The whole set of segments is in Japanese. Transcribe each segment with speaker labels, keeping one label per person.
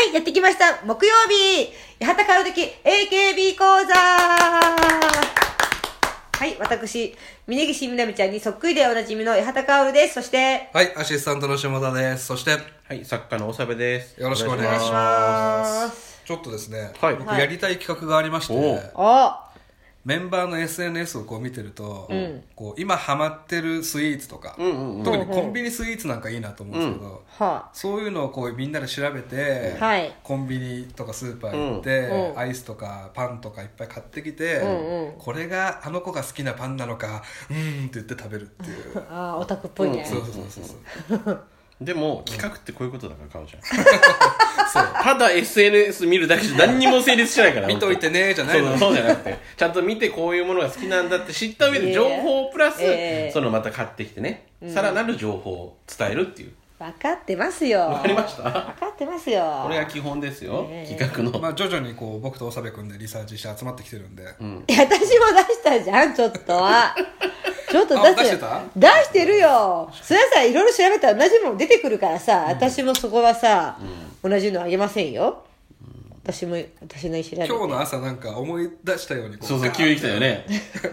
Speaker 1: はい、やってきました。木曜日、八幡薫的 AKB 講座はい、私、峯岸みなみちゃんにそっくりでおなじみの八幡薫です。そして、
Speaker 2: はい、アシスタントの下田です。そして、
Speaker 3: はい、作家のおさべです。
Speaker 2: よろしくお願いしま。
Speaker 1: ます
Speaker 2: ちょっとですね、
Speaker 3: はい
Speaker 2: 僕やりたい企画がありまして、
Speaker 3: おう
Speaker 1: あ
Speaker 2: メンバーの SNS をこう見てると、こう今ハマってるスイーツとか、
Speaker 3: んうんうん。
Speaker 2: 特にコンビニスイーツなんかいいなと思うんですけど、
Speaker 1: は
Speaker 2: そういうのをこうみんなで調べて、
Speaker 1: はい。
Speaker 2: コンビニとかスーパー行って、
Speaker 1: うん。
Speaker 2: アイスとかパンとかいっぱい買ってきて、
Speaker 1: んうん。
Speaker 2: これがあの子が好きなパンなのかうーんって言って食べるっていう。
Speaker 1: あ、ああ、オタクっぽいね。
Speaker 2: そうそうそうそう
Speaker 3: でも、企画ってこういうことだから、かおちゃん。ただ SNS 見るだけじゃ何にも成立しないから。
Speaker 2: 見といてねじゃないの
Speaker 3: そうそうじゃなくて、ちゃんと見てこういうものが好きなんだって知った上で情報プラス、
Speaker 1: ええ
Speaker 3: そのまた買ってきてね、さらなる情報を伝えるっていう。
Speaker 1: 分かってますよ。
Speaker 3: わかりました？
Speaker 1: 分かってますよ。
Speaker 3: これが基本ですよ、
Speaker 1: ええ
Speaker 3: 企画の。
Speaker 2: まあ徐々にこう僕と長部君でリサーチして集まってきてるんで、
Speaker 1: いや、私も出したじゃん、ちょっとは。ちょっと出
Speaker 2: あ出してた？
Speaker 1: 出してるよ。それはさ、いろいろ調べたら同じもの出てくるからさ、私もそこはさ、同じのあげませんよ。私も、私の調べて。
Speaker 2: 今日の朝なんか思い出したようにこ
Speaker 3: そうそう、急に来たよね。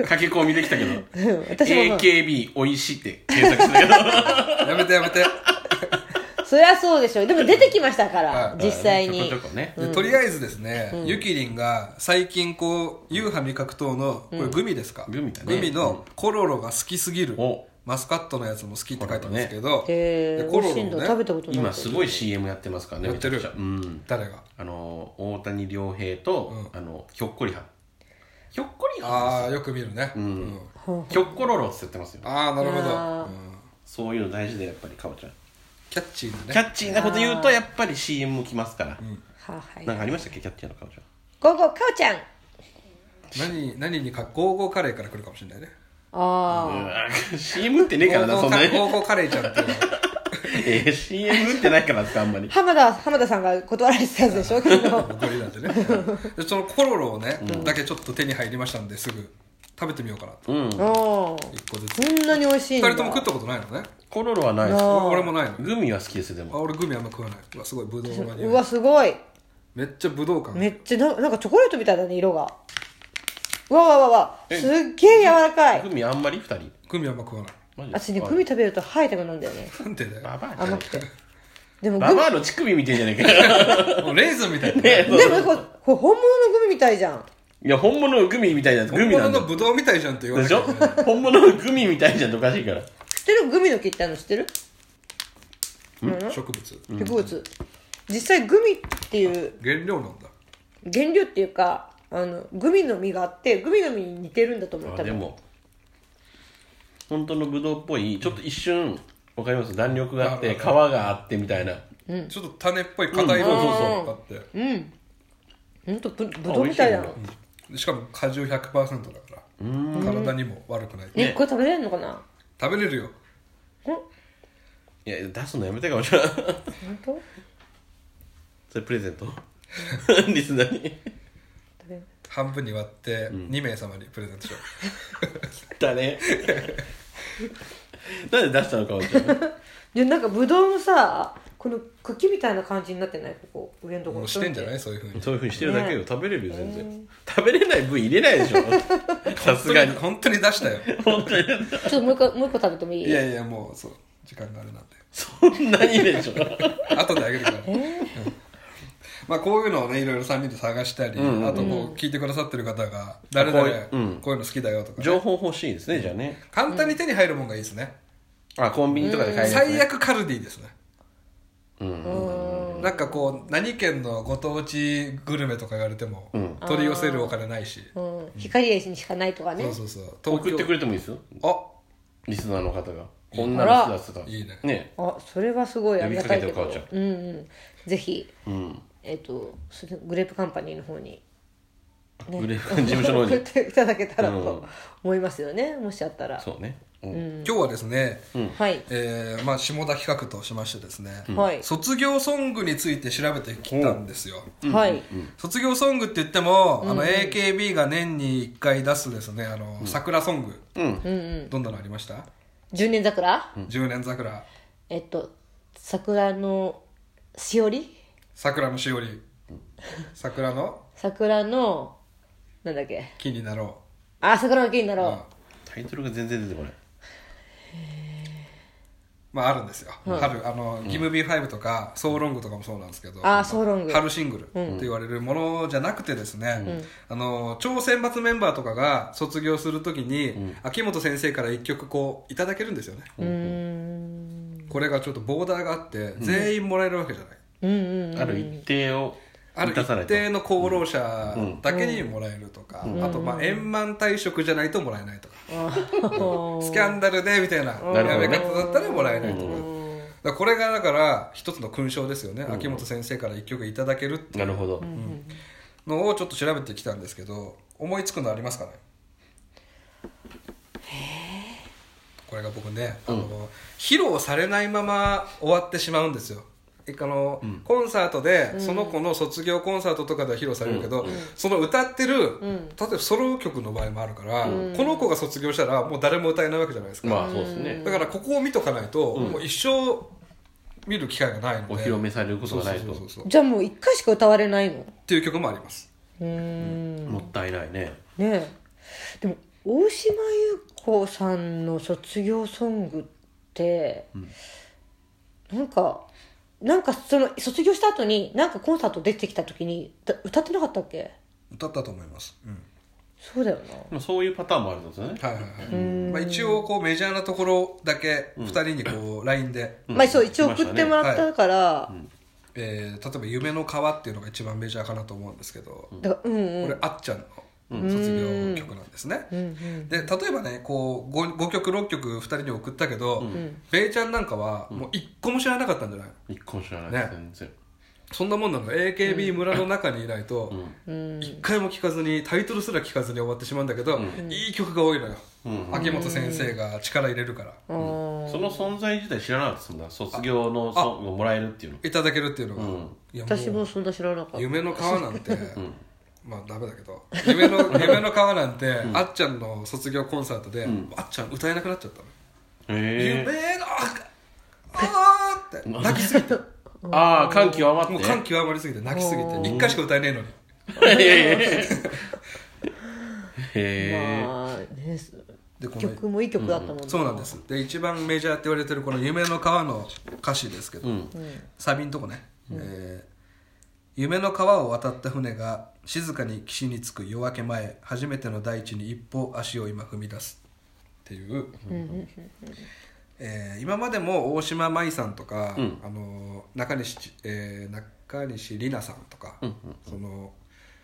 Speaker 3: 駆け込みできたけど。
Speaker 1: うん私も
Speaker 3: AKB おいしいって検索したけど。
Speaker 2: やめてやめて、
Speaker 1: そりゃそうでしょ。でも出てきましたから
Speaker 2: は、い。
Speaker 1: 実際に。
Speaker 3: ちょ。こちょこね。
Speaker 2: でとりあえずですね、ゆきりんが最近こう優派味覚糖のこれグミですか、
Speaker 3: グミだね。
Speaker 2: グミのコロロが好きすぎる、
Speaker 3: お。
Speaker 2: マスカットのやつも好きって書いてあるんですけど、コロ。ロ
Speaker 1: 食べたことない。
Speaker 3: 今すごい CM やってますからね。
Speaker 2: やってる。誰が？
Speaker 3: あの大谷亮平と、あのひょっこりはん。ひょっこりは
Speaker 2: ああよく見るね、うん。
Speaker 3: ん。ひょっころろって言ってますよ。
Speaker 2: ああなるほど、
Speaker 3: そういうの大事でやっぱりかおちゃ。ん
Speaker 2: キャッチーなね。
Speaker 3: キャッチーなこと言うとやっぱり CM 来ますから、
Speaker 1: ははい。
Speaker 3: なんかありましたっけキャッチーなかおちゃん。
Speaker 1: ゴーゴー、かおちゃん。
Speaker 2: 何何にかゴーゴーカレーから来るかもしれないね。
Speaker 1: あ
Speaker 3: うん CM ってねえからなそんなに。
Speaker 2: ゴーゴーカレーちゃんっていうの。
Speaker 3: えー CM ってないからですあんまり。
Speaker 1: あ。浜田、浜田さんが断られてたやつでしょ、昨日。
Speaker 2: 僕りなんでね。でそのコロロをね、だけちょっと手に入りましたんですぐ食べてみようかなと。
Speaker 3: うん。
Speaker 1: おー
Speaker 2: 一個ずつ。
Speaker 1: そんなに美味しいんだ。
Speaker 2: 二人とも食ったことないの？ね
Speaker 3: コロロはない。です
Speaker 1: あ。ー
Speaker 2: 俺もないの。
Speaker 3: グミは好きですよで
Speaker 2: あ
Speaker 3: も
Speaker 2: 俺グミあんま食わない。うわすごいブドウ
Speaker 1: うわ、
Speaker 2: い
Speaker 1: すごい。
Speaker 2: めっちゃブドウ感
Speaker 1: めっちゃな、なんかチョコレートみたいだね、色が。うわわわわ。
Speaker 3: え
Speaker 1: すっげえ柔らかい。
Speaker 3: グミあんまり？二人。
Speaker 2: グミあんま食わない。
Speaker 3: マジ
Speaker 1: 私ね、グミ食べると吐いたくなるんだよね。
Speaker 2: なんでだよ。
Speaker 3: ババア
Speaker 1: くて。でもグミ、
Speaker 3: ババアの乳首見てんじゃねえか
Speaker 2: もうレーズンみたいな、
Speaker 3: ね。
Speaker 1: でもこれ、これ本物のグミみたいじゃん。
Speaker 3: いや本物のグミみたいなやつグミなんだ
Speaker 2: のブドウみたいじゃんって言わ
Speaker 3: でしょ？本物のグミみたいじゃんっておかしいから。
Speaker 1: 知ってる？グミの木ってあるの知ってる？
Speaker 2: 植物。
Speaker 1: 植物。実際グミっていう
Speaker 2: 原料なんだ。
Speaker 1: 原料っていうか、あの、グミの実があって、グミの実に似てるんだと思う。多分。
Speaker 3: あでも本当のブドウっぽいちょっと一瞬わかります？弾力があって皮があってみたいな。
Speaker 2: ちょっと種っぽい硬い色
Speaker 1: うん。
Speaker 2: があって、
Speaker 1: うん。ほん。とぶ、ぶどうみたいだ
Speaker 3: あ美味しいんだ。
Speaker 2: でしかも果汁100%だから。体にも悪くない。
Speaker 1: え、これ食べれるのかな？
Speaker 2: 食べれるよ。
Speaker 3: いや出すのやめてかもしれない。
Speaker 1: 本当？
Speaker 3: それプレゼント？リスナーに。
Speaker 2: 半分に割って2名様にプレゼントしよ
Speaker 3: だね。なんで出したのかおちゃん
Speaker 1: で なんかぶどうのさこの茎みたいな感じになってない？ここ上のと
Speaker 2: う
Speaker 1: ころ。
Speaker 2: してんじゃない？そういうふうに。
Speaker 3: そういうふうにしてるだけよ、
Speaker 1: ね。
Speaker 3: 食べれるよ全然、食べれない部位入れないでしょ。さすがに。
Speaker 2: 本当に出したよ。
Speaker 3: 本当に。
Speaker 1: ちょっともう一個もう一個食べてもいい？
Speaker 2: いやいやもうそう時間があれなんで
Speaker 3: そんなにでしょ
Speaker 2: 後であげるから、うん。まあこういうのをねいろいろ3人で探したり、あとこう聞いてくださってる方が誰々
Speaker 3: こういううん。
Speaker 2: こういうの好きだよとか、ね、
Speaker 3: 情報欲しいですねじゃあね。
Speaker 2: 簡単に手に入るもんがいいですね、
Speaker 3: あコンビニとかで買えるやつ、ね、
Speaker 2: 最悪カルディですね
Speaker 3: うん。
Speaker 1: うん
Speaker 2: なんかこう何県のご当地グルメとか言われても、
Speaker 3: ん。
Speaker 2: 取り寄せるお金ないし、
Speaker 1: うん。光栄にしかないとかね。
Speaker 2: そうそうそう。
Speaker 3: 送ってくれてもいいですよ。
Speaker 2: あ。
Speaker 3: リスナーの方が。こんなの好きだって言ってた
Speaker 2: いいね。
Speaker 3: ね。
Speaker 1: あそれはすごいありがたいけど。
Speaker 3: 呼びかけてる
Speaker 1: うんうん。ぜひ
Speaker 3: うん。
Speaker 1: えっ、とそれグレープカンパニーの方にね。
Speaker 3: グレープ事務所の方に。
Speaker 1: 送っていただけたら
Speaker 3: うん。
Speaker 1: と思いますよね。もしあったら。
Speaker 3: そうね、うん。
Speaker 2: 今日はですね、
Speaker 1: はい、
Speaker 2: えーまあ、下田企画としましてですね、
Speaker 1: はい。
Speaker 2: 卒業ソングについて調べてきたんですよ、
Speaker 1: はい、
Speaker 2: 卒業ソングって言っても、あの AKB が年に1回出すですねあの、桜ソング、
Speaker 3: うん。
Speaker 2: どんなのありました、
Speaker 1: 10年桜、
Speaker 2: 10年桜。
Speaker 1: えっと桜のしおり？
Speaker 2: 桜のしおり。桜の？
Speaker 1: 桜のなんだっけ？
Speaker 2: 木になろ
Speaker 1: あ桜の木にな
Speaker 2: う、
Speaker 1: ろ
Speaker 2: うん。
Speaker 3: タイトルが全然出てこない
Speaker 2: まああるんですよ、春あのギムビー5とかソーロングとかもそうなんですけど
Speaker 1: あーソーロング。
Speaker 2: 春シングルって言われるものじゃなくてですね、あの超選抜メンバーとかが卒業するときに、秋元先生から一曲こういただけるんですよね、
Speaker 1: うん。
Speaker 2: これがちょっとボーダーがあって全員もらえるわけじゃない、
Speaker 1: うんうん。
Speaker 3: ある一定を
Speaker 2: ある一定の功労者だけにもらえるとか、あとまあ円満退職じゃないともらえないとか、スキャンダルでみたいな。やめ方だったらもらえないとか,、だからこれがだから一つの勲章ですよね、秋元先生から一曲いただけるって
Speaker 3: なるほど、
Speaker 2: のをちょっと調べてきたんですけど思いつくのありますかね？これが僕ね、あの披露されないまま終わってしまうんですよあの、コンサートでその子の卒業コンサートとかでは披露されるけど、その歌ってる、例えばソロ曲の場合もあるから、この子が卒業したらもう誰も歌えないわけじゃないですか、
Speaker 3: まあそうですね、
Speaker 2: だからここを見とかないと、もう一生見る機会がないので。
Speaker 3: お披露目されることがないと。
Speaker 2: そうそうそうそう。
Speaker 1: じゃあもう一回しか歌われないの？
Speaker 2: っていう曲もあります。
Speaker 1: うーん。
Speaker 3: もったいないね。
Speaker 1: ねえ。でも大島優子さんの卒業ソングって、なんかなんかその卒業した後になんかコンサート出てきた時にだ歌ってなかったっけ？
Speaker 2: 歌ったと思います、うん。
Speaker 1: そうだよな。
Speaker 3: まあそういうパターンもあるんですよね。
Speaker 2: はいはいはい、まあ、一応こうメジャーなところだけ2人にこう LINE で、
Speaker 1: まあそう一応送ってもらったから、
Speaker 2: えー例えば「夢の川」っていうのが一番メジャーかなと思うんですけど、
Speaker 1: だからうんうん。
Speaker 2: これあっちゃんの卒業曲なんですね、で例えばねこう 5, 5曲6曲2人に送ったけど、ベイちゃんなんかはもう1個も知らなかったんじゃない？
Speaker 3: 一個も知らない、
Speaker 2: ね。
Speaker 3: 全然。
Speaker 2: そんなもんなの AKB 村の中にいないと一回も聴かずにタイトルすら聴かずに終わってしまうんだけど、いい曲が多いのよ、秋元先生が力入れるから、
Speaker 1: うん。
Speaker 3: その存在自体知らなかったですもんな卒業のソングをもらえるっていうの。
Speaker 2: いただけるっていうのが、
Speaker 3: うん。
Speaker 2: いやもう
Speaker 1: 私もそんな知らなかった。
Speaker 2: 夢の川なんて、まあダメだけど夢の 夢の川なんて、あっちゃんの卒業コンサートで、あっちゃん歌えなくなっちゃったの、
Speaker 3: へ
Speaker 2: 夢のあーって 泣きすぎて。
Speaker 3: ああ感極まって？
Speaker 2: う感極まりすぎて泣きすぎて一回しか歌えねえのに。
Speaker 3: へえ
Speaker 1: まあね
Speaker 2: でこの
Speaker 1: 曲もいい曲だったもんね。
Speaker 2: そうなんです。で一番メジャーって言われてるこの「夢の川」の歌詞ですけど、サビんとこね、えー夢の川を渡った船が静かに岸に着く夜明け前初めての大地に一歩足を今踏み出す。っていう、えー今までも大島舞さんとか、あの中西,、えー中西里奈さんとか、その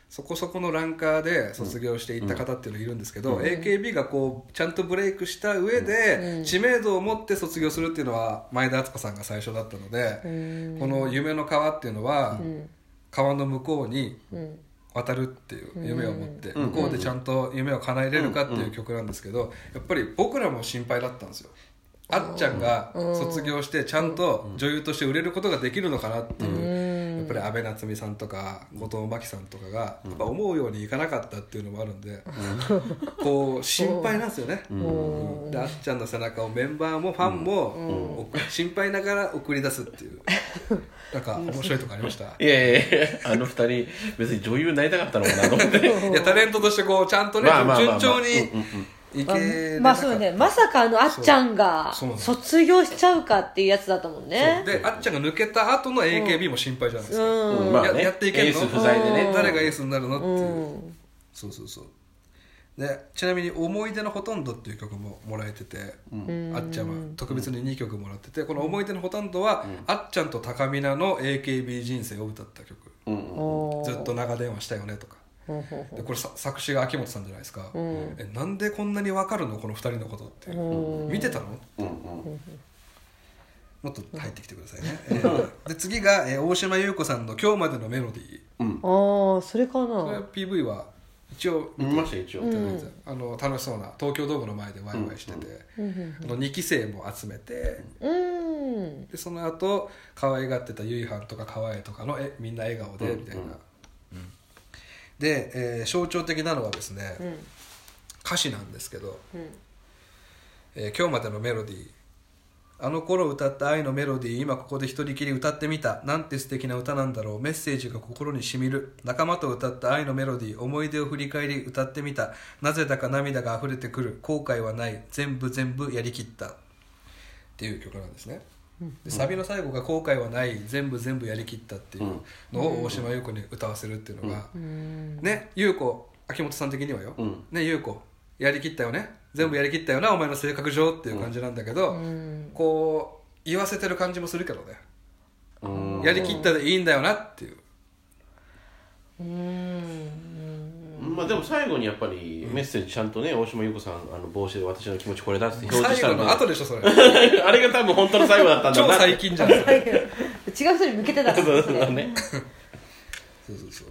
Speaker 2: そこそこのランカーで卒業していった方っていうのいるんですけど、AKB がこうちゃんとブレイクした上で、知名度を持って卒業するっていうのは前田敦子さんが最初だったので、この「夢の川」っていうのは、川の向こうに渡るっていう夢を持って、向こうでちゃんと夢を叶えれるかっていう曲なんですけどやっぱり僕らも心配だったんですよ。あっちゃんが卒業してちゃんと女優として売れることができるのかなっていう、やっぱり安倍夏実さんとか後藤真希さんとかがやっぱ思うようにいかなかったっていうのもあるんで、こう心配なんですよね、うん。であっちゃんの背中をメンバーもファンも、心配ながら送り出すっていう。なんか面白いとこありました？
Speaker 3: いやいやいやあの二人別に女優になりたかったのかなと思って。
Speaker 2: いやタレントとしてこうちゃんとね、
Speaker 3: まあまあまあまあ。
Speaker 2: 順調に
Speaker 1: まあそうね。まさかあのあっちゃんが卒業しちゃうかっていうやつだったもんね
Speaker 2: であっちゃんが抜けた後の AKB も心配じゃないですか、
Speaker 1: うん。
Speaker 3: まあね。
Speaker 2: ややっていけるの？
Speaker 3: エース不在でね。
Speaker 2: 誰がエースになるの？っていう、
Speaker 1: うん。
Speaker 2: そうそうそう。でちなみに「思い出のほとんど」っていう曲ももらえてて、あっちゃんは。特別に2曲もらっててこの「思い出のほとんどは」あっちゃんと高見菜の AKB 人生を歌った曲。ずっと長電話したよねとかでこれさ作詞が秋元さんじゃないですか、えなんでこんなに分かるの？この2人のことって。見てたの？
Speaker 3: うんうん。
Speaker 2: もっと入ってきてくださいね、えーで次が、えー大島優子さんの「今日までのメロディー。
Speaker 1: うああそれか」
Speaker 2: これ
Speaker 1: な
Speaker 2: PV は一応
Speaker 3: 見ました一応。
Speaker 2: あの楽しそうな東京ドームの前でワイワイしてて、あの2期生も集めて。
Speaker 1: うん。
Speaker 2: でその後可愛がってたゆいはんとか河合とかのえみんな笑顔でみたいな、うんで、えー象徴的なのはですね、歌詞なんですけど、えー今日までのメロディー。あの頃歌った愛のメロディー今ここで一人きり歌ってみた。なんて素敵な歌なんだろう。メッセージが心にしみる。仲間と歌った愛のメロディー。思い出を振り返り歌ってみた。なぜだか涙が溢れてくる。後悔はない。全部全部やりきった。っていう曲なんですねでサビの最後が「後悔はない全部全部やりきった」っていうのを大島優子に歌わせるっていうのが、ね優子秋元さん的にはよ、
Speaker 3: うん。
Speaker 2: ね優子やりきったよね。全部やりきったよなお前の性格上っていう感じなんだけど、こう言わせてる感じもするけどね、
Speaker 3: うん。
Speaker 2: やりきったでいいんだよなっていう
Speaker 3: まあでも最後にやっぱりメッセージちゃんとね大島優子さんあの帽子で私の気持ちこれだって表示したの
Speaker 2: 最後の後でしょそれ。
Speaker 3: あれが多分本当の最後だったんだ
Speaker 2: 超
Speaker 3: な
Speaker 2: 最近じゃん。それ
Speaker 1: 違う人に向けてたから
Speaker 3: そうそうね
Speaker 2: そう。そうそう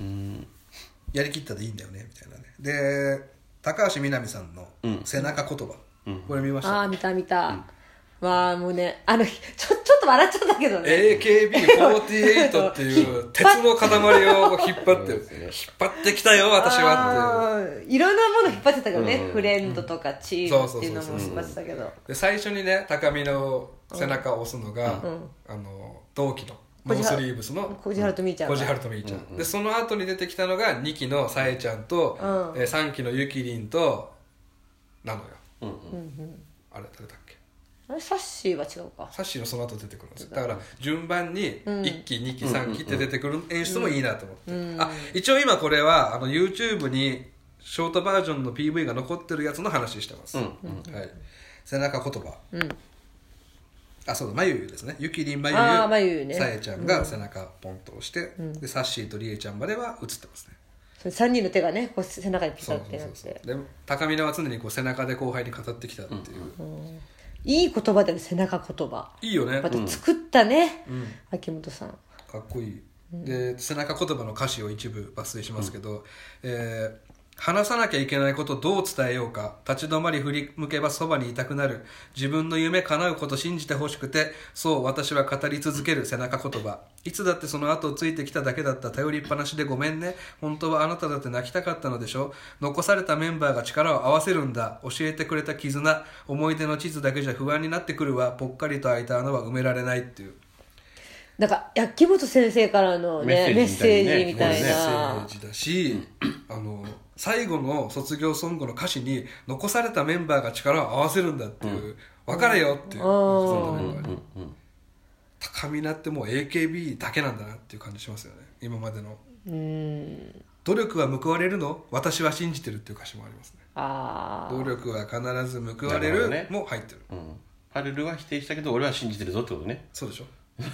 Speaker 2: やりきったでいいんだよねみたいなね。で高橋みなみさんの「背中言葉」これ見ました、
Speaker 1: ああ見た見た、わあもうね。あの ちょちょっと笑っちゃったけどね。
Speaker 2: AKB48 っていう鉄の塊を引っ張って引っ張ってきたよ私はっていう。
Speaker 1: いろんなもの引っ張ってたけどね、フレンドとかチームっていうのも
Speaker 2: そうそうそうそう。
Speaker 1: 引っ張ってたけど。
Speaker 2: で最初にね高見の背中を押すのが、あの同期のノースリーブスの
Speaker 1: 小路春とみーちゃんが。
Speaker 2: 小路春とみーちゃん、でその後に出てきたのが2期のさえちゃんと、
Speaker 1: うん。
Speaker 2: えー3期のゆきりんとなのよ、
Speaker 3: うん。
Speaker 2: あれ誰だっけ？
Speaker 1: あれサッシーは違うか。
Speaker 2: サッシーのその後出てくるんです。よだから順番に1期2期3期って出てくる演出もいいなと思って、あ一応今これはあの YouTube にショートバージョンの PV が残ってるやつの話してます、はい、背中言葉、あそうだまゆゆですね。ゆきりんまゆゆ。
Speaker 1: まゆゆね。
Speaker 2: さえちゃんが背中ポンと押して、でサッシーとりえちゃんまでは映ってますね。
Speaker 1: それ3人の手がねこう背中にピタ
Speaker 2: そうそう
Speaker 1: ってなって。
Speaker 2: そうそうで高見菜は常にこう背中で後輩に語ってきたっていう、
Speaker 1: いい言葉だよ背中言葉。
Speaker 2: いいよね。
Speaker 1: また作ったね、秋元さん。
Speaker 2: かっこいい、で背中言葉の歌詞を一部抜粋しますけど、えー話さなきゃいけないことどう伝えようか。立ち止まり振り向けばそばにいたくなる。自分の夢叶うこと信じてほしくてそう私は語り続ける背中言葉。いつだってその後をついてきただけだった。頼りっぱなしでごめんね。本当はあなただって泣きたかったのでしょ。残されたメンバーが力を合わせるんだ。教えてくれた絆。思い出の地図だけじゃ不安になってくるわ。ぽっかりと開いた穴は埋められないっていう。
Speaker 1: なんか秋元先生からのねメッセ
Speaker 3: セージ
Speaker 1: みたい
Speaker 2: メッセ
Speaker 1: な
Speaker 2: ージだし、あの最後の卒業ソングの歌詞に残されたメンバーが力を合わせるんだっていう、分かれよっていう、高見菜ってもう AKB だけなんだなっていう感じしますよね。今までの。
Speaker 1: うん。
Speaker 2: 努力は報われるの？私は信じてるっていう歌詞もありますね。努力は必ず報われるも入ってる。
Speaker 3: うん。ハルルは否定したけど俺は信じてるぞってことね。
Speaker 2: そうでしょ。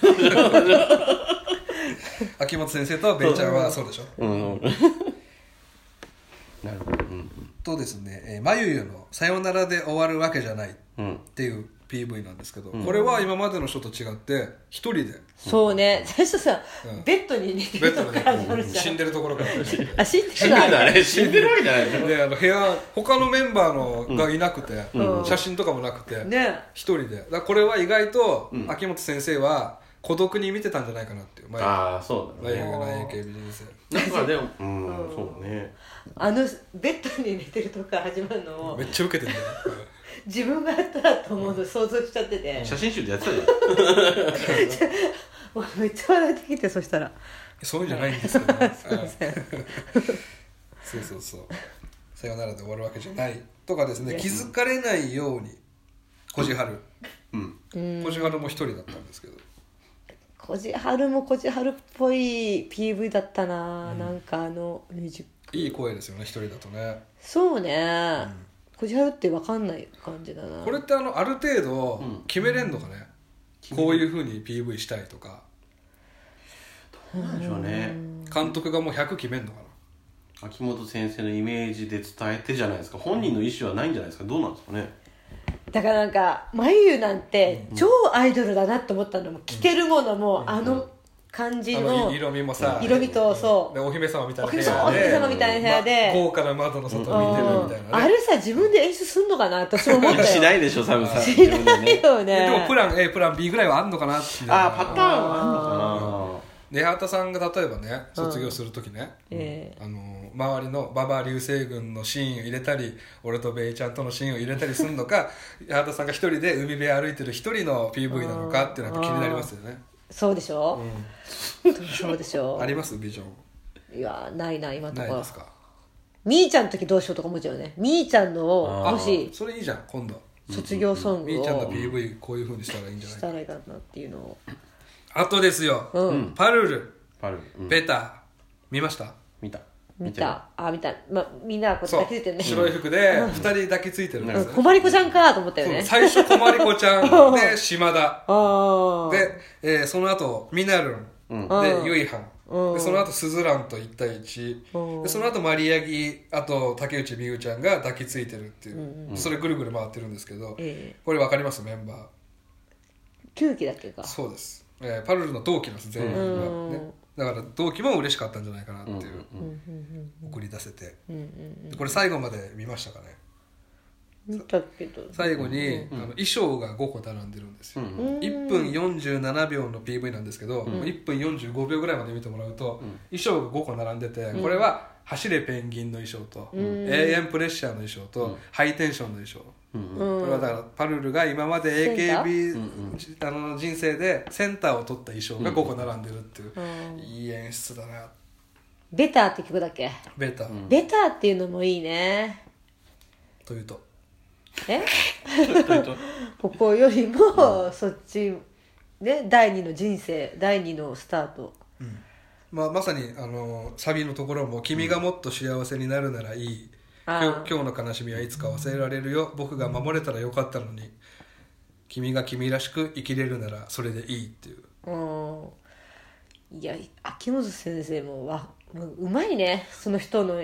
Speaker 2: 秋元先生とベイちゃんはそうでしょ。
Speaker 3: うんなるほど。うん
Speaker 2: とですね、えー、まゆゆの「さよならで終わるわけじゃない」
Speaker 3: うん。
Speaker 2: っていう PV なんですけど、これは今までの人と違って一人で。
Speaker 1: そうね。最初さ、
Speaker 2: うん。
Speaker 1: ベッドに寝て
Speaker 2: ベッド
Speaker 1: るとこから
Speaker 2: 死んでるところから
Speaker 1: あ死んで
Speaker 3: 死んでる死んでるわけじゃない。で
Speaker 2: あの部屋他のメンバーのがいなくて、
Speaker 1: うん。
Speaker 2: 写真とかもなくて
Speaker 1: ね。
Speaker 2: 一人で。だこれは意外と秋元先生は孤独に見てたんじゃないかなっていう。前
Speaker 3: ああそうだね。
Speaker 2: 眉毛がない AKB 先生。
Speaker 3: なんかでも うんそうね。
Speaker 1: あのベッドに寝てるとこから始まるのを
Speaker 2: めっちゃウケてるんだよ、
Speaker 1: 自分がやったらと思うの想像しちゃってて。
Speaker 3: 写真集でやってたじゃん。
Speaker 1: めっちゃ笑ってきてそしたら
Speaker 2: そういうんじゃないんですよ、ね、そうそうそう。さよならで終わるわけじゃないとかですね。気づかれないようにこじはる
Speaker 3: うん。
Speaker 2: こじはるも一人だったんですけど
Speaker 1: こじはるもこじはるっぽい PV だったな、なんかあのミュージック
Speaker 2: いい声ですよね一人だとね。
Speaker 1: そうね、こじはるって分かんない感じだな。
Speaker 2: これってあのある程度決めれんのかね、こういうふうに PV したいとか。
Speaker 3: どうなんでしょうね。
Speaker 2: 監督がもう100決めんのかな？
Speaker 3: 秋元先生のイメージで伝えてじゃないですか。本人の意思はないんじゃないですか。どうなんですかね
Speaker 1: だからなんか眉なんて超アイドルだなって思ったのも着てるものもあの感じ
Speaker 2: あ
Speaker 1: の
Speaker 2: の色味もさ
Speaker 1: 色味とそう。
Speaker 2: でお姫様みたいな部屋
Speaker 1: そうお姫様みたいな部屋で。
Speaker 2: ま豪華な窓の外を見てるみたいなね。
Speaker 1: あれさ自分で演出すんのかなって私も思ったよ。
Speaker 3: しないでしょサムさん。
Speaker 1: しないよね。
Speaker 2: でもプラン A プラン B ぐらいはあんのかな
Speaker 3: あーパターンはあんのか
Speaker 2: 根畑さんが例えばね卒業する時ね、
Speaker 1: え
Speaker 2: あの周りの馬場流星群のシーンを入れたり俺とベイちゃんとのシーンを入れたりするのか 八幡さんが一人で海辺歩いてる一人の PV なのかっていうのは気になりますよね、
Speaker 1: そうでしょ、そうでしょ。
Speaker 2: あります？ビジョン。
Speaker 1: いやないな今のところ。
Speaker 2: ないですか？
Speaker 1: みーちゃんの時どうしようとか思っちゃうよね。みーちゃんのをもし
Speaker 2: それいいじゃん今度。
Speaker 1: 卒業ソング
Speaker 2: みーちゃんの
Speaker 1: を
Speaker 2: PV こういうふうにしたらいいんじゃない
Speaker 1: したらいいかなっていうのを
Speaker 2: あとですよ、
Speaker 1: うん。
Speaker 2: パルル。
Speaker 3: パルうん。
Speaker 2: ベタ。見ました？
Speaker 3: 見た。
Speaker 1: 見
Speaker 3: てる。
Speaker 1: たあ見た、まあ、みんなこう
Speaker 2: そう
Speaker 1: 抱きついてるね。
Speaker 2: 白い服で二人抱きついてるんです。
Speaker 1: りこちゃんかと思ったよね。
Speaker 2: 最初こまりこちゃんで 島田。
Speaker 1: ああ
Speaker 2: で、えーその後ミナルン。
Speaker 3: うん。
Speaker 2: で
Speaker 1: うん。
Speaker 2: ユイハン。
Speaker 1: うん。
Speaker 2: でその後スズランと1対1でその後マリアギあと竹内美優ちゃんが抱きついてるっていう。それぐるぐる回ってるんですけど
Speaker 1: え
Speaker 2: これ分かります？メンバー。
Speaker 1: 9期だっけか。
Speaker 2: そうです、えーパルルの同期なんです全員が、ね、だから同期も嬉しかったんじゃないかなっていう、送り出せて、これ最後まで見ましたかね
Speaker 1: 見たけど
Speaker 2: 最後に、あの衣装が5個並んでるんですよ、1分47秒の PV なんですけど、1分45秒ぐらいまで見てもらうと、衣装が5個並んでて、これは「走れペンギン」の衣装と、永遠プレッシャーの衣装と、ハイテンションの衣装、これはだからパルルが今まで AKB あの人生でセンターを取った衣装が5個並んでるっていう、いい演出だな。
Speaker 1: ベターって曲だっけ？
Speaker 2: ベータ、
Speaker 1: ベターっていうのもいいね。
Speaker 2: というと？
Speaker 1: ここよりもそっちね第二の人生第二のスタート。
Speaker 2: まあ、まさにあのサビのところも「君がもっと幸せになるならいい」
Speaker 1: あ
Speaker 2: 今日今日の悲しみはいつか忘れられるよ。僕が守れたらよかったのに。君が君らしく生きれるならそれでいいっていう。
Speaker 1: うん。いや秋元先生もわもううまいね。その人の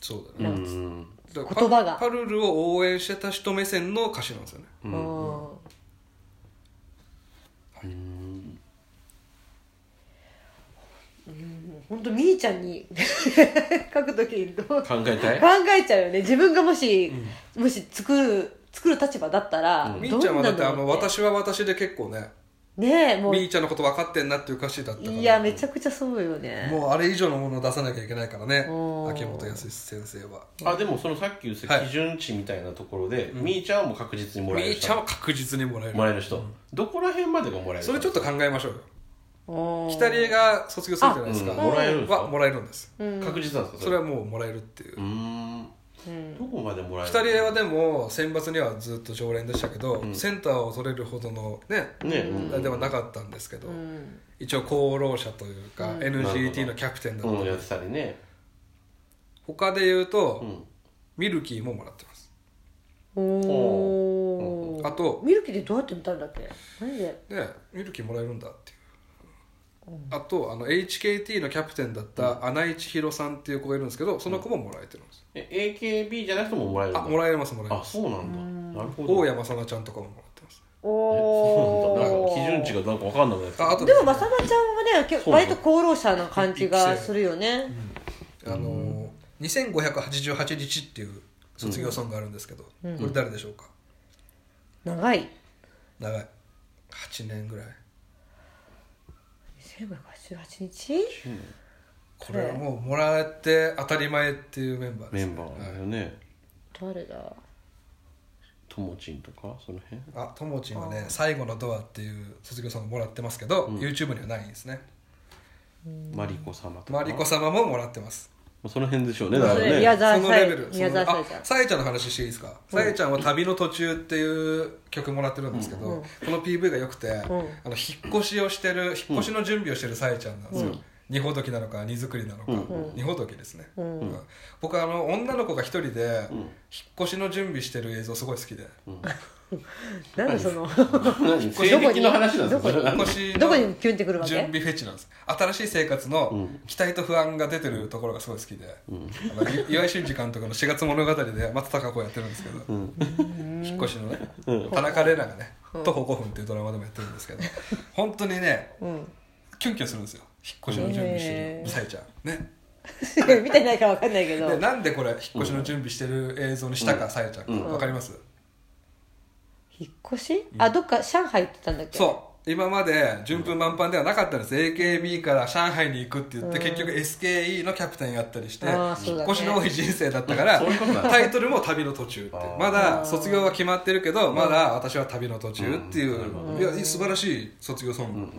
Speaker 2: そうだね、
Speaker 1: 言葉が。
Speaker 2: パパルルを応援してた人目線の歌詞なんですよね。
Speaker 1: うん。本当みーちゃんに 書くときにどう考
Speaker 3: 考えたい？
Speaker 1: えちゃうよね。自分がもし、もし作る作る立場だったら、
Speaker 2: みーちゃんはだってあの私は私で結構ね
Speaker 1: ねえもう。
Speaker 2: みーちゃんのこと分かってんなっていう歌詞だったから。
Speaker 1: いやめちゃくちゃそうよね。
Speaker 2: もうあれ以上のものを出さなきゃいけないからね。
Speaker 1: うん。
Speaker 2: 秋元康先生は。
Speaker 3: あでもそのさっき言った
Speaker 2: はい。
Speaker 3: 基準値みたいなところで、みーちゃんはもう確実にもらえる人。
Speaker 2: みーちゃんは確実にもらえる。
Speaker 3: もらえる人、どこら辺までがもらえる
Speaker 2: それちょっと考えましょうよ。
Speaker 1: うん
Speaker 2: 北里が卒業するじゃないですか、
Speaker 3: あうん。もらえるんですか？
Speaker 2: はもらえるんです、
Speaker 3: 確実なんですか
Speaker 2: それ？はもうもらえるっていう。
Speaker 3: うーんどこまでもらえる
Speaker 2: 北里はでも選抜にはずっと常連でしたけど、センターを取れるほどのね
Speaker 3: ね。うん
Speaker 2: ではなかったんですけど、一応功労者というか、NGT のキャプテンだった
Speaker 3: うん、ってたりね。
Speaker 2: 他で言うと、
Speaker 3: ん。
Speaker 2: ミルキーももらってます。
Speaker 1: おお
Speaker 2: あと
Speaker 1: ミルキーでどうやって歌うんだっけ？何で？
Speaker 2: ねミルキーもらえるんだっていうあとあの HKT のキャプテンだった穴井千尋さんっていう子がいるんですけどその子ももらえてるんです、
Speaker 3: え AKB じゃなくてももらえるんだ。
Speaker 2: あもらえますもらえ
Speaker 3: あ
Speaker 2: ます。
Speaker 3: そうなんだ。なるほど。
Speaker 2: 大山さなちゃんとかももらってます。
Speaker 1: お
Speaker 3: そうなんだ。なん
Speaker 1: お
Speaker 3: か基準値がなんか分かんなくなって
Speaker 2: ああと
Speaker 1: でもまさなちゃんはね結構
Speaker 3: そうなの
Speaker 1: 割と功労者な感じがするよね。
Speaker 2: あのー2588日っていう卒業ソングがあるんですけど、これ誰でしょうか？
Speaker 1: 長い。
Speaker 2: 長い。8年ぐらい
Speaker 1: 1588日？
Speaker 2: これはもうもらえて当たり前っていうメンバーです、
Speaker 3: メンバーだよね。
Speaker 1: 誰だ？
Speaker 3: ともちんとかその辺？
Speaker 2: あともちんはね「最後のドア」っていう卒業ソングもらってますけど、YouTube にはないんですね。
Speaker 3: マリコ様とか
Speaker 2: マリコ様ももらってます
Speaker 3: その辺でしょうねだからね。
Speaker 1: 宮沢さえ
Speaker 2: そのレベル。
Speaker 1: 宮沢
Speaker 2: その
Speaker 1: さえちゃん。
Speaker 2: あさえちゃんの話していいですか？さえちゃんは「旅の途中」っていう曲もらってるんですけど、この PV が良くて、あの引っ越しをしてる引っ越しの準備をしてるさえちゃんなんですよ、荷ほどきなのか荷造りなのか、荷ほどきですね、うん。僕あの女の子が一人で引っ越しの準備してる映像すごい好きで、
Speaker 1: なんでその
Speaker 3: 何？性的の話なんですかそれ
Speaker 2: 引っ越しの
Speaker 1: どこにキュンってくるわけ？
Speaker 2: 準備フェチなんです。新しい生活の期待と不安が出てるところがすごい好きで、あのい岩井俊二監督の「4月物語」で松たか子やってるんですけど、引っ越しのね、田中玲奈がね「徒歩5分」っていうドラマでもやってるんですけど本当にね、キュンキュンするんですよ。引っ越しの準備して
Speaker 1: へー
Speaker 2: るさえちゃんね
Speaker 1: 見てないから分かんないけど。
Speaker 2: でなんでこれ引っ越しの準備してる映像にしたかさえちゃん。わかります？
Speaker 1: 引っ越し？あどっか上海行ってたんだっけ？
Speaker 2: そ今まで順風満帆ではなかったんです。AKB から上海に行くって言って、結局 SKE のキャプテンやったりして、引っ越しの多い人生だったから、タイトルも旅の途中って。まだ卒業は決まってるけどまだ私は旅の途中っていう、いや素晴らしい卒業ソング、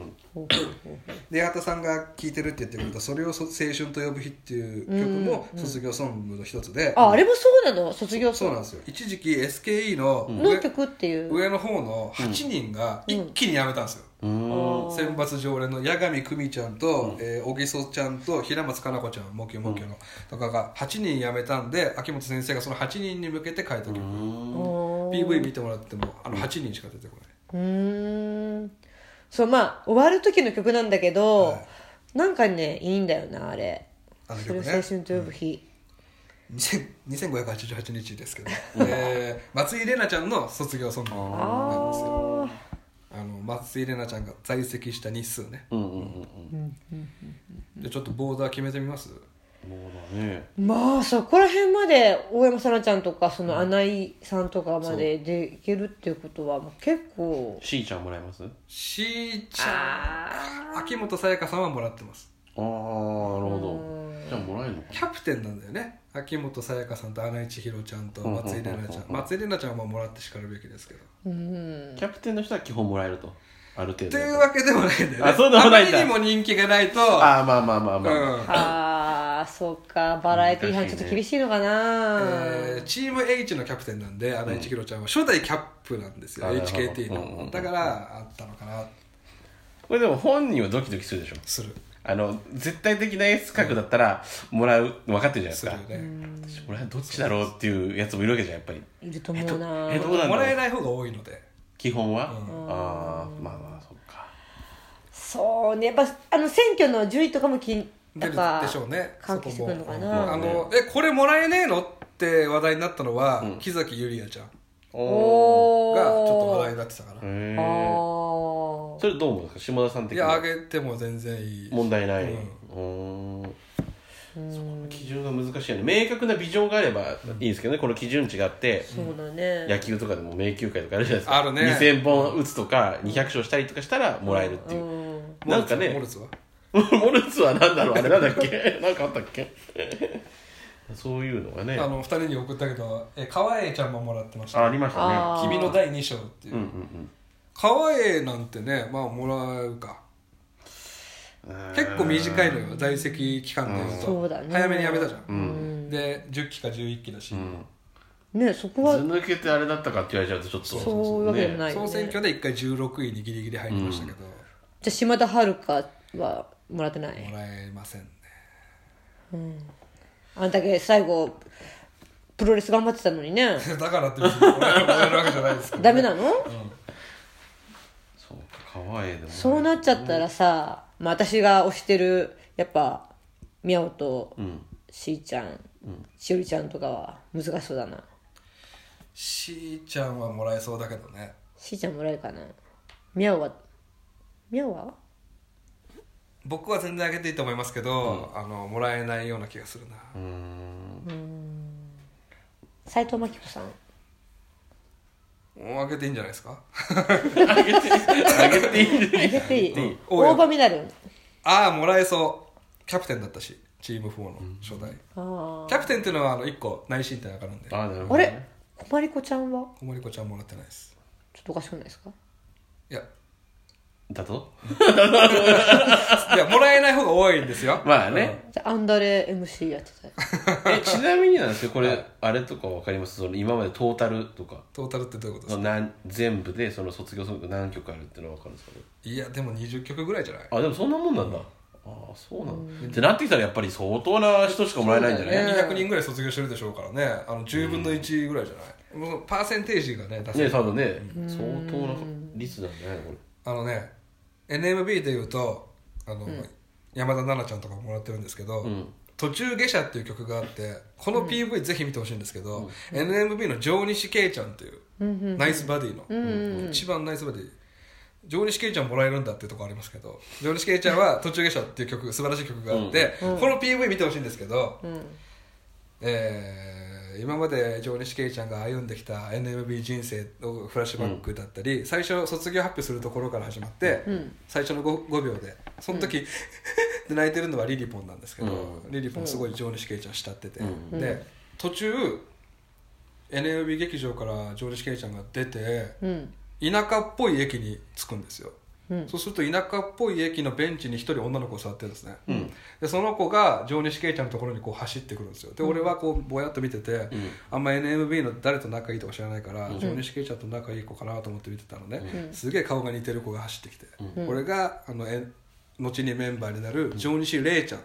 Speaker 2: で八幡さんが聴いてるって言ってくれた「それをそ青春と呼ぶ日」っていう曲も卒業ソングの一つで、
Speaker 1: ああれもそうなの？卒業
Speaker 2: そうなんですよ。一時期 SKE の
Speaker 1: の
Speaker 2: 上,、
Speaker 1: 曲っていう。
Speaker 2: 上の方の8人が一気に辞めたんですよ、選抜常連の八神久美ちゃんと、えー小木曽ちゃんと平松かな子ちゃんモキョモキョの、とかが8人辞めたんで秋元先生がその8人に向けて書いた曲、PV 見てもらってもあの8人しか出てこない、
Speaker 1: うーんそうまあ終わる時の曲なんだけど、
Speaker 2: はい。
Speaker 1: なんかねいいんだよなあれ。それを
Speaker 2: あの曲ね。
Speaker 1: 青春と呼ぶ日、
Speaker 2: 2000 2588日ですけど、えー 松井玲奈ちゃんの卒業ソングなんですよ。
Speaker 1: あ
Speaker 2: あの松井玲奈ちゃんが在籍した日数ね。
Speaker 3: うんうんうんうん。
Speaker 2: でちょっとボーダー決めてみます？
Speaker 3: ね。
Speaker 1: あまあそこら辺まで大山さなちゃんとかその穴井さんとかまででいけるっていうことはもう結構。
Speaker 3: しーちゃんもらえます？あ
Speaker 2: しーちゃ
Speaker 1: あ
Speaker 2: ん秋元さやかさんはもらってます。
Speaker 3: あーなるほど。じゃあもらえるのか
Speaker 2: キャプテンなんだよね。秋元さやかさんと穴井千尋ちゃんと松井玲奈ちゃん。松井玲奈ちゃんはまあもらってしかるべきですけど。
Speaker 1: うん。
Speaker 3: キャプテンの人は基本もらえるとある程度。
Speaker 2: というわけでもないんだよね。
Speaker 3: あそうでもないんだ。
Speaker 2: あまりにも人気がないと。
Speaker 3: ああまあまあまあまあ、
Speaker 2: うん。
Speaker 1: ああそうかバラエティー班ちょっと厳しいのかな、
Speaker 2: えーチーム H のキャプテンなんで穴井千尋ちゃんは。初代キャップなんですよ、
Speaker 3: あなるほど。
Speaker 2: HKT
Speaker 3: うんうんうん
Speaker 2: のだからあったのかな。
Speaker 3: これでも本人はドキドキするでしょ？
Speaker 2: する。
Speaker 3: あの絶対的な S 角だったらもらう分かってるじゃないですか。
Speaker 2: するよね。
Speaker 3: 私これはどっちだろうっていうやつもいるわけじゃんやっぱり。
Speaker 1: いると思うな。
Speaker 3: えどうなんだろう？
Speaker 2: もらえない方が多いので
Speaker 3: 基本は、
Speaker 2: ん。
Speaker 3: ああまあまあそっか。
Speaker 1: そうね。やっぱあの選挙の順位とかも気に
Speaker 2: 出るでしょうね。
Speaker 1: 関係してくるのかな。
Speaker 2: も。あのえこれもらえねえのって話題になったのは、木崎ゆりやちゃん。
Speaker 1: おお
Speaker 2: がちょっと話題になってたから。
Speaker 3: それどう思うんですか？下田さん的に
Speaker 2: いやあげても全然いい。
Speaker 3: 問題ない、
Speaker 2: う
Speaker 3: うんん基準が難しいよね。明確なビジョンがあればいいですけどね。この基準値があって
Speaker 1: そうだね。
Speaker 3: 野球とかでも迷宮会とかあるじゃないですか。
Speaker 2: あるね。
Speaker 3: 2000本打つとか200勝したりとかしたらもらえるっていう、
Speaker 1: うん。
Speaker 3: なんかね。
Speaker 2: モルツは？
Speaker 3: モルツは？何だろう？あれなんだっけ？なんかあったっけ？そういうのがね。
Speaker 2: あの2人に送ったけどえ川栄ちゃんももらってました
Speaker 3: あありましたね。
Speaker 2: 君の第2章っていう、
Speaker 3: うんうん
Speaker 2: 川栄なんてねまあもらうか。
Speaker 3: うん
Speaker 2: 結構短いのよ在籍期間でいうと、
Speaker 1: そうだね。
Speaker 2: 早めに辞めたじゃん、
Speaker 3: うん。
Speaker 2: で10期か11期だし、
Speaker 1: ねそこは
Speaker 3: ず抜けてあれだったかって言われちゃうとちょっと。
Speaker 1: そういうわけでも
Speaker 3: ね
Speaker 1: ないよね。
Speaker 2: 総選挙で1回16位にギリギリ入りましたけど、
Speaker 1: じゃあ島田遥はもらってない？
Speaker 2: もらえませんね。
Speaker 1: あんだけ最後プロレス頑張ってたのにね。
Speaker 2: だからって別にもらえもらえるわけじゃないですけど、
Speaker 1: ダメなの？
Speaker 3: そうか川栄でも。
Speaker 1: そうなっちゃったらさ、まあ、私が推してるやっぱみやおと
Speaker 3: うん。
Speaker 1: しーちゃん、しおりちゃんとかは難しそうだな。
Speaker 2: しーちゃんはもらえそうだけどね。
Speaker 1: しーちゃんもらえるかな。みやおはみやおは？
Speaker 2: 僕は全然あげていいと思いますけど、あのもらえないような気がするな、
Speaker 3: うーん。
Speaker 1: 斎藤真希子さん
Speaker 2: もうあげていいんじゃないですか？
Speaker 3: あげてあげていい。
Speaker 1: あげていい。
Speaker 2: うん。
Speaker 1: 大場みなる
Speaker 2: ああもらえそう。キャプテンだったしチーム4の初代、
Speaker 1: あ
Speaker 2: キャプテンっていうのはあの1個内申点上がるんで。
Speaker 3: あなる
Speaker 1: ああれ？
Speaker 3: ほどね
Speaker 1: こまりこちゃんは？
Speaker 2: 小森子ちゃんもらってないです。
Speaker 1: ちょっとおかしくないですか？
Speaker 2: いや
Speaker 3: だと？
Speaker 2: いやもらえない方が多いんですよ。
Speaker 3: まあね、
Speaker 1: じゃあアンダレ MC やってたよ
Speaker 3: えちなみになんですけどこれ、あれとかわかります？その今までトータルとか。
Speaker 2: トータルってどういうことですか？
Speaker 3: なん全部でその卒業ソング何曲あるっていうのはわかるんですか？ね
Speaker 2: いやでも20曲ぐらいじゃない？
Speaker 3: あでもそんなもんなんだ、ああそうなんだ、ってなってきたらやっぱり相当な人しかもらえないんじゃない？
Speaker 1: そうだ
Speaker 2: 200人ぐらい卒業してるでしょうからねあの10分の1ぐらいじゃない、もうパーセンテージがね出せ
Speaker 3: ね
Speaker 2: る
Speaker 3: 多分ね相当な率なんだねこ
Speaker 2: あのね NMB でいうとあの、山田奈々ちゃんとかももらってるんですけど、
Speaker 3: ん。
Speaker 2: 途中下車っていう曲があってこの PV ぜひ見てほしいんですけど、NMB の上西圭ちゃんっていう、ナイスバディの、一番ナイスバディ。上西圭ちゃんもらえるんだっていうところありますけど上西圭ちゃんは途中下車っていう曲素晴らしい曲があって、この PV 見てほしいんですけど、えーー今まで上西圭ちゃんが歩んできた NMB 人生のフラッシュバックだったり、最初卒業発表するところから始まって、
Speaker 1: うん。
Speaker 2: 最初の 5, 5秒で。その時、で泣いてるのはリリポンなんですけど、
Speaker 3: う
Speaker 2: リリポンすごい上西圭ちゃん慕ってて、
Speaker 3: うん。
Speaker 2: で途中 NMB 劇場から上西圭ちゃんが出て
Speaker 1: うん。
Speaker 2: 田舎っぽい駅に着くんですよ
Speaker 1: うん。
Speaker 2: そうすると田舎っぽい駅のベンチに一人女の子が座ってるんですね、
Speaker 3: うん。
Speaker 2: でその子が上西圭ちゃんのところにこう走ってくるんですよ。で俺はこうぼやっと見てて、
Speaker 3: うん。
Speaker 2: あんま NMB の誰と仲いいとか知らないから、
Speaker 3: うん。
Speaker 2: 上西圭ちゃんと仲いい子かなと思って見てたのね、
Speaker 1: うん。
Speaker 2: すげえ顔が似てる子が走ってきて、
Speaker 1: うん。
Speaker 2: これがあのえ後にメンバーになる上西玲ちゃん。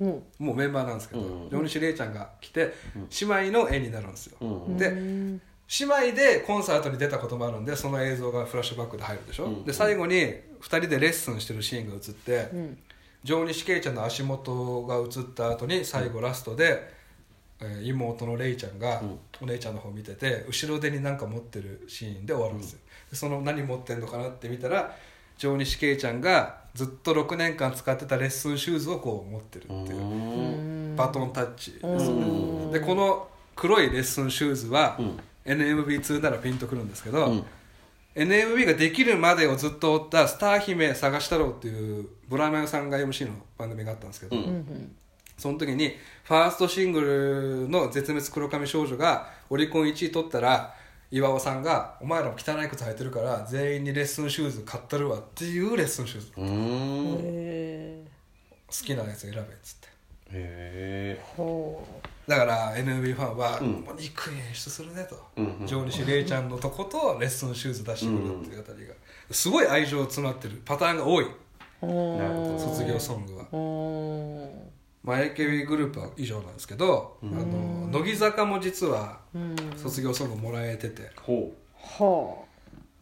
Speaker 1: うん。
Speaker 2: もうメンバーなんですけど、
Speaker 3: うん。
Speaker 2: 上西玲ちゃんが来て姉妹の絵になるんですよ、
Speaker 3: うん。
Speaker 2: で
Speaker 1: うん
Speaker 2: 姉妹でコンサートに出たこともあるんでその映像がフラッシュバックで入るでしょ、
Speaker 3: うん。
Speaker 2: で最後に2人でレッスンしてるシーンが映って、
Speaker 1: うん。
Speaker 2: 上西圭ちゃんの足元が映った後に最後ラストで、えー妹のレイちゃんが
Speaker 3: うん。
Speaker 2: お姉ちゃんの方見てて後ろ手に何か持ってるシーンで終わるんですよ、でその何持ってんのかなって見たら上西圭ちゃんがずっと6年間使ってたレッスンシューズをこう持ってるっていう、
Speaker 1: うん。
Speaker 2: バトンタッチです、
Speaker 1: うん。
Speaker 2: でこの黒いレッスンシューズは、
Speaker 3: うん
Speaker 2: NMB2 ならピンとくるんですけど、
Speaker 3: うん。
Speaker 2: NMB ができるまでをずっと追った「スター姫探したろう」っていうブラマヨさんが MC の番組があったんですけど、
Speaker 3: うん。
Speaker 1: うん
Speaker 2: その時にファーストシングルの「絶滅黒髪少女」がオリコン1位取ったら岩尾さんが「お前らも汚い靴履いてるから全員にレッスンシューズ買ったるわ」っていうレッスンシューズ。好きなやつ選べっつって
Speaker 3: え
Speaker 1: ー。ほ
Speaker 2: だから NMB ファンは、
Speaker 3: うん。
Speaker 2: もう憎い演出するねと、
Speaker 3: うんうん
Speaker 2: 上西恵ちゃんのとことレッスンシューズ出してくるっていうあたりが、すごい愛情詰まってるパターンが多い。う
Speaker 1: ほ
Speaker 3: なるほど
Speaker 2: 卒業ソングは、
Speaker 1: うん。
Speaker 2: まあ、AKB グループは以上なんですけど、あの乃木坂も実は
Speaker 1: うん。
Speaker 2: 卒業ソングもらえてて。
Speaker 3: ほ
Speaker 1: は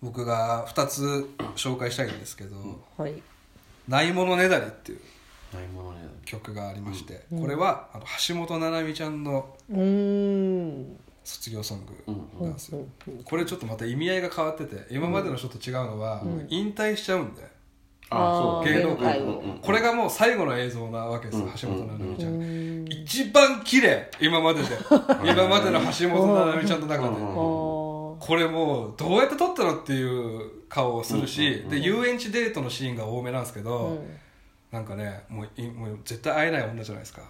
Speaker 2: 僕が2つ紹介したいんですけど
Speaker 1: あはい「
Speaker 2: ないものねだり」っていう
Speaker 3: うない。ものね
Speaker 2: 曲がありまして、これはあの橋本七海ちゃんの
Speaker 1: うん。
Speaker 2: 卒業ソング
Speaker 3: うん
Speaker 2: なんですよ、これちょっとまた意味合いが変わってて今までの人と違うのは、引退しちゃうんで。
Speaker 3: あそう。
Speaker 2: 芸能界
Speaker 3: を。
Speaker 2: これがもう最後の映像なわけですよ、
Speaker 3: うん
Speaker 2: 橋本七海ちゃん、
Speaker 1: うん。
Speaker 2: 一番綺麗今までで。今までの橋本七海ちゃんの中で、これもうどうやって撮ったのっていう顔をするし、
Speaker 3: うん
Speaker 2: で遊園地デートのシーンが多めなんですけど、
Speaker 1: うん
Speaker 2: なんかねもういもう絶対会えない女じゃないですか。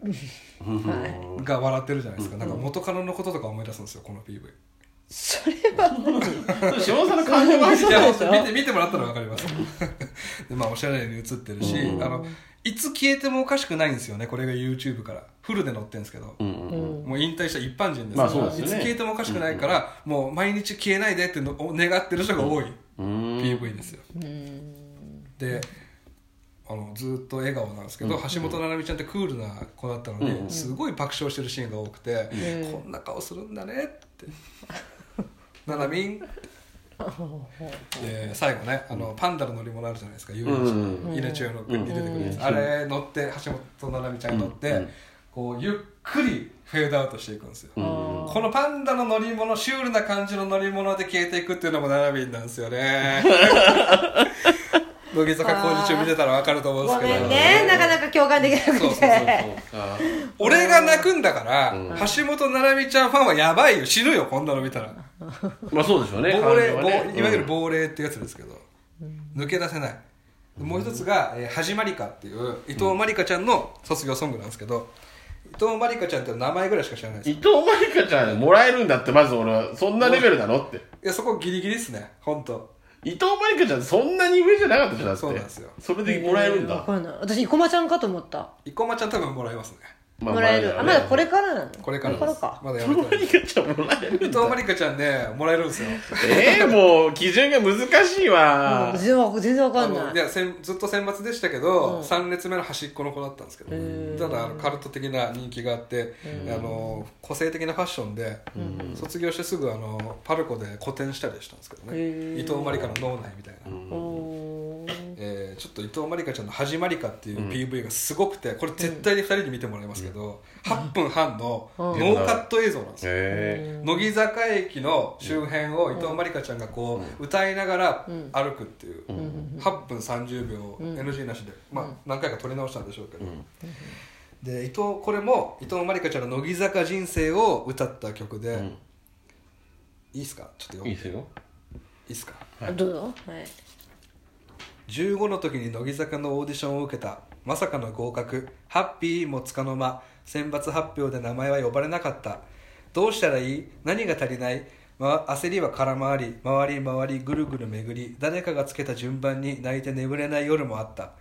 Speaker 1: はい。
Speaker 2: が笑ってるじゃないですか、なんか元カノのこととか思い出すんですよこの PV
Speaker 1: それは。
Speaker 3: 下尾さんの感情が入
Speaker 2: 見て見てもらったら分かります。でまあおしゃれに映ってるし、
Speaker 3: うん。
Speaker 2: あのいつ消えてもおかしくないんですよねこれが YouTube から。フルで載ってるんですけど、
Speaker 3: うん。うん
Speaker 1: うん
Speaker 2: もう引退した一般人です
Speaker 3: まあそうですよね。
Speaker 2: いつ消えてもおかしくないから、もう毎日消えないでってのを願ってる人が多い、
Speaker 3: うん。
Speaker 2: PV ですよ。
Speaker 1: うん。
Speaker 2: であのずっと笑顔なんですけど、
Speaker 3: うん。
Speaker 2: 橋本七海ちゃんってクールな子だったのに、
Speaker 3: うん。
Speaker 2: すごい爆笑してるシーンが多くて、
Speaker 1: うん。
Speaker 2: こんな顔するんだねって「ななみん」で最後ねあのパンダの乗り物あるじゃないですか遊園地。
Speaker 3: うん。
Speaker 2: 稲中の国に出てくるやつ、
Speaker 3: うん。
Speaker 2: あれ乗って橋本七海ちゃんが乗って、
Speaker 3: うん。
Speaker 2: こうゆっくりフェードアウトしていくんですよ、
Speaker 3: うん。
Speaker 2: このパンダの乗り物シュールな感じの乗り物で消えていくっていうのも並びなんですよね 乃木坂工事中見てたら分かると思うんです
Speaker 1: ご
Speaker 2: けど。
Speaker 1: めんね。なかなか共感できなくて。
Speaker 2: そうそうそう
Speaker 3: そう。か
Speaker 2: 俺が泣くんだから、
Speaker 3: うん
Speaker 2: 橋本七海ちゃんファンはやばいよ。死ぬよこんなの見たら。
Speaker 3: まあそうでしょうね。
Speaker 2: 亡霊、
Speaker 3: 感情はね。
Speaker 2: 亡いわゆる亡霊ってやつですけど、抜け出せない。もう一つが「えーはじまりか」っていう伊藤まりかちゃんの卒業ソングなんですけど。伊藤まりかちゃんって名前ぐらいしか知らないです。
Speaker 3: 伊藤まりかちゃんもらえるんだってまず俺は。そんなレベルなのって。
Speaker 2: いやそこギリギリですね。本当
Speaker 3: 伊藤まりかちゃんそんなに上じゃなかったじゃんだって。
Speaker 2: そうなんですよ。
Speaker 3: それでもらえるんだ。
Speaker 1: わかんない。私生駒ちゃんかと思った。
Speaker 2: 生駒ちゃん多分もらえますね。
Speaker 3: まあ
Speaker 1: もらえる。あまだこれからなの？
Speaker 2: これから
Speaker 1: これか
Speaker 2: まだや
Speaker 3: ちゃんもらえる
Speaker 2: 伊藤まりかちゃんねもらえるんですよ。
Speaker 3: ええもう基準が難しいわ。
Speaker 1: 全然わ全然わかんない。
Speaker 2: いやせんずっと選抜でしたけど、
Speaker 1: うん。
Speaker 2: 3列目の端っこの子だったんですけど、
Speaker 1: ー。
Speaker 2: ただあのカルト的な人気があって、あの個性的なファッションで、卒業してすぐあのパルコで個展したりしたんですけどね、伊藤まりかの脳内みたいな、えーちょっと伊藤まりかちゃんの「はじまりか」っていう PV がすごくてこれ絶対に2人に見てもらいますけど、8分半のノーカット映像なんですよ、
Speaker 3: へ
Speaker 2: 乃木坂駅の周辺を伊藤まりかちゃんがこう歌いながら
Speaker 1: うん。
Speaker 2: 歩くっていう。8分30秒
Speaker 1: ん。
Speaker 2: NG なしで。まあ何回か撮り直したんでしょうけど。で伊藤これも伊藤まりかちゃんの「乃木坂人生」を歌った曲で、
Speaker 3: ん。
Speaker 2: いいっすか？ちょっとよいい
Speaker 3: いいですよ。
Speaker 2: っすか？
Speaker 3: はい。
Speaker 1: どうぞ。はい
Speaker 2: 15の時に乃木坂のオーディションを受けた。まさかの合格。ハッピーもつかの間。選抜発表で名前は呼ばれなかった。どうしたらいい？何が足りない、ま、焦りは空回り。回り回りぐるぐる巡り。誰かがつけた順番に泣いて眠れない夜もあった。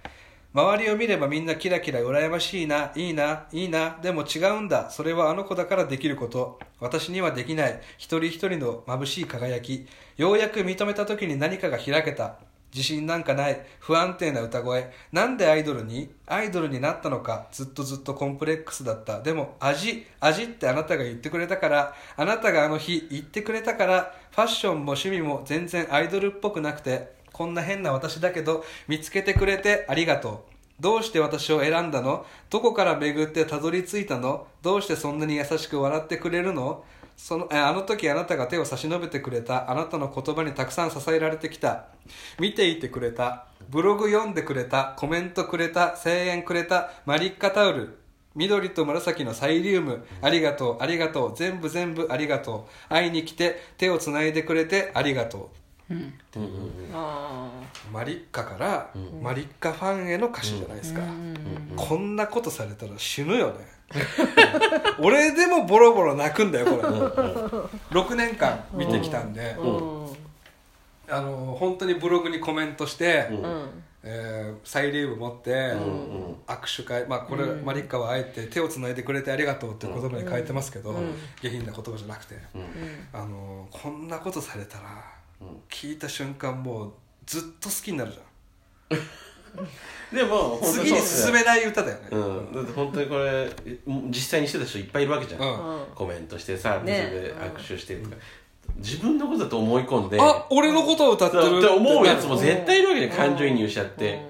Speaker 2: 周りを見ればみんなキラキラ羨ましいな。いいな。いいな。でも違うんだ。それはあの子だからできること。私にはできない。一人一人の眩しい輝き。ようやく認めた時に何かが開けた。自信なんかない不安定な歌声。なんでアイドルにアイドルになったのかずっとずっとコンプレックスだった。でも味味ってあなたが言ってくれたからあなたがあの日言ってくれたからファッションも趣味も全然アイドルっぽくなくてこんな変な私だけど見つけてくれてありがとう。どうして私を選んだの？どこから巡ってたどり着いたの？どうしてそんなに優しく笑ってくれるの？そのえあの時あなたが手を差し伸べてくれたあなたの言葉にたくさん支えられてきた。見ていてくれたブログ読んでくれたコメントくれた声援くれたマリッカタオル緑と紫のサイリウムありがとうありがとう全部全部ありがとう。会いに来て手をつないでくれてありがとう。
Speaker 1: あ
Speaker 2: マリッカから、マリッカファンへの歌詞じゃないですか、こんなことされたら死ぬよね俺でもボロボロ泣くんだよこれ。6年間見てきたんで、
Speaker 1: あうん。
Speaker 2: あの本当にブログにコメントして、
Speaker 1: うん。
Speaker 2: えーサイリウム持って、握手会、まあ、これ、マリッカはあえて手をつないでくれてありがとうっていう言葉に変えてますけど、下品な言葉じゃなくて、あのこんなことされたら、聞いた瞬間もうずっと好きになるじゃん
Speaker 3: でも本当
Speaker 2: 次に進めない歌だよね、
Speaker 3: うん、だって本当にこれ実際にしてた人いっぱいいるわけじゃん、
Speaker 2: うん。
Speaker 3: コメントしてさ、
Speaker 1: ね。
Speaker 3: それで握手してとか、自分のことだと思い込んで。
Speaker 2: あ俺のことを歌ってる
Speaker 3: って。思うやつも
Speaker 2: うん
Speaker 3: 絶対いるわけで感情移入しちゃって、